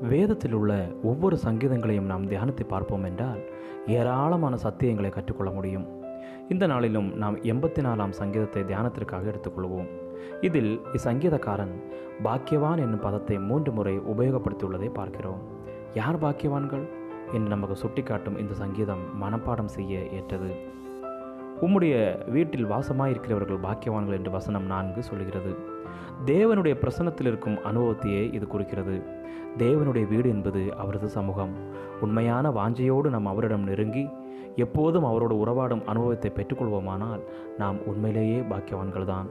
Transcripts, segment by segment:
வேதத்தில் உள்ள ஒவ்வொரு சங்கீதங்களையும் நாம் தியானித்து பார்ப்போம் என்றால் ஏராளமான சத்தியங்களை கற்றுக்கொள்ள முடியும். இந்த நாளிலும் நாம் எண்பத்தி நாலாம் சங்கீதத்தை தியானத்திற்காக எடுத்துக்கொள்வோம். இதில் இச்சங்கீதக்காரன் பாக்கியவான் என்னும் பதத்தை மூன்று முறை உபயோகப்படுத்தியுள்ளதை பார்க்கிறோம். யார் பாக்கியவான்கள்? என்று நமக்கு சுட்டிக்காட்டும் இந்த சங்கீதம் மனப்பாடம் செய்ய ஏற்றது. உம்முடைய வீட்டில் வாசமாயிருக்கிறவர்கள் பாக்கியவான்கள் என்று வசனம் நான்கு சொல்கிறது. தேவனுடைய பிரசன்னத்தில் இருக்கும் அனுபவத்தையே இது குறிக்கிறது. தேவனுடைய வீடு என்பது அவரது சமூகம். உண்மையான வாஞ்சையோடு நாம் அவரிடம் நெருங்கி எப்போதும் அவரோடு உறவாடும் அனுபவத்தை பெற்றுக்கொள்வோமானால் நாம் உண்மையிலேயே பாக்கியவான்கள்தான்.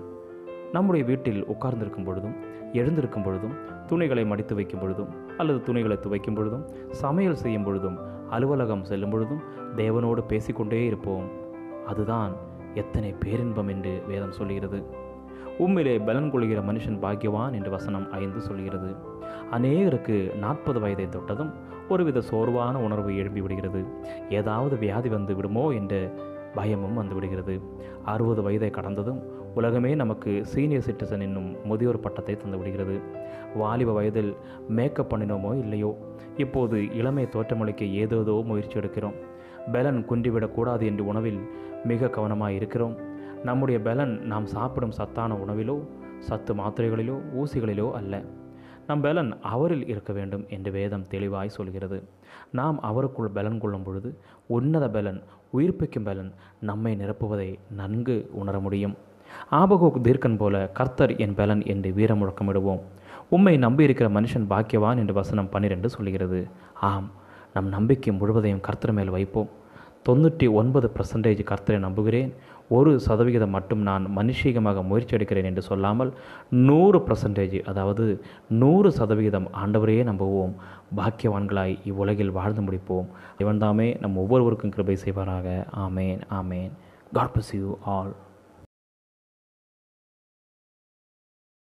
நம்முடைய வீட்டில் உட்கார்ந்திருக்கும் பொழுதும் எழுந்திருக்கும் பொழுதும் துணிகளை மடித்து வைக்கும் பொழுதும் அல்லது துணிகளை துவைக்கும் பொழுதும் சமையல் செய்யும் பொழுதும் அலுவலகம் செல்லும் பொழுதும் தேவனோடு பேசிக்கொண்டே இருப்போம். அதுதான் எத்தனை பேரின்பம் என்று வேதம் சொல்கிறது உம்மிலே பலன் கொள்கிற மனுஷன் பாக்கியவான் என்று வசனம் ஐந்து சொல்கிறது. அநேகருக்கு நாற்பது வயதை தொட்டதும் ஒருவித சோர்வான உணர்வு எழும்பி விடுகிறது. ஏதாவது வியாதி வந்து விடுமோ என்ற பயமும் வந்துவிடுகிறது அறுபது வயதை கடந்ததும் உலகமே நமக்கு சீனியர் சிட்டிசன் என்னும் முதியோர் பட்டத்தை தந்துவிடுகிறது வாலிப வயதில் மேக்கப் பண்ணினோமோ இல்லையோ? இப்போது இளமை தோற்றமளிக்க ஏதேதோ முயற்சி எடுக்கிறோம். பலன் குன்றிவிடக்கூடாது என்று உணவில் மிக கவனமாக இருக்கிறோம். நம்முடைய பலன் நாம் சாப்பிடும் சத்தான உணவிலோ சத்து மாத்திரைகளிலோ ஊசிகளிலோ அல்ல. நம் பலன் அவரில் இருக்க வேண்டும் என்று வேதம் தெளிவாய் சொல்கிறது. நாம் அவருக்குள் பலன் கொள்ளும் பொழுது உன்னத பலன் உயிர்ப்பிக்கும் பலன் நம்மை நிரப்புவதை நன்கு உணர முடியும். ஆபகோக் தீர்க்கன் போல கர்த்தர் என் பலன் என்று வீர முழக்கமிடுவோம் உம்மை நம்பியிருக்கிற மனுஷன் பாக்கியவான் என்று வசனம் பன்னிரெண்டு சொல்கிறது. ஆம் நம் நம்பிக்கை முழுவதையும் கர்த்தர் மேல் வைப்போம். தொண்ணூற்றி ஒன்பது பர்சன்டேஜ் கர்த்தரை நம்புகிறேன். ஒரு சதவிகிதம் மட்டும் நான் மனுஷீகமாக முயற்சி எடுக்கிறேன் என்று சொல்லாமல் நூறு பர்சன்டேஜ் அதாவது நூறு சதவிகிதம் ஆண்டவரையே நம்புவோம். பாக்கியவான்களாய் இவ்வுலகில் வாழ்ந்து முடிப்போம். இவன்தாமே நம் ஒவ்வொருவருக்கும் கிருபை செய்வாராக. ஆமேன் ஆமேன். God bless you all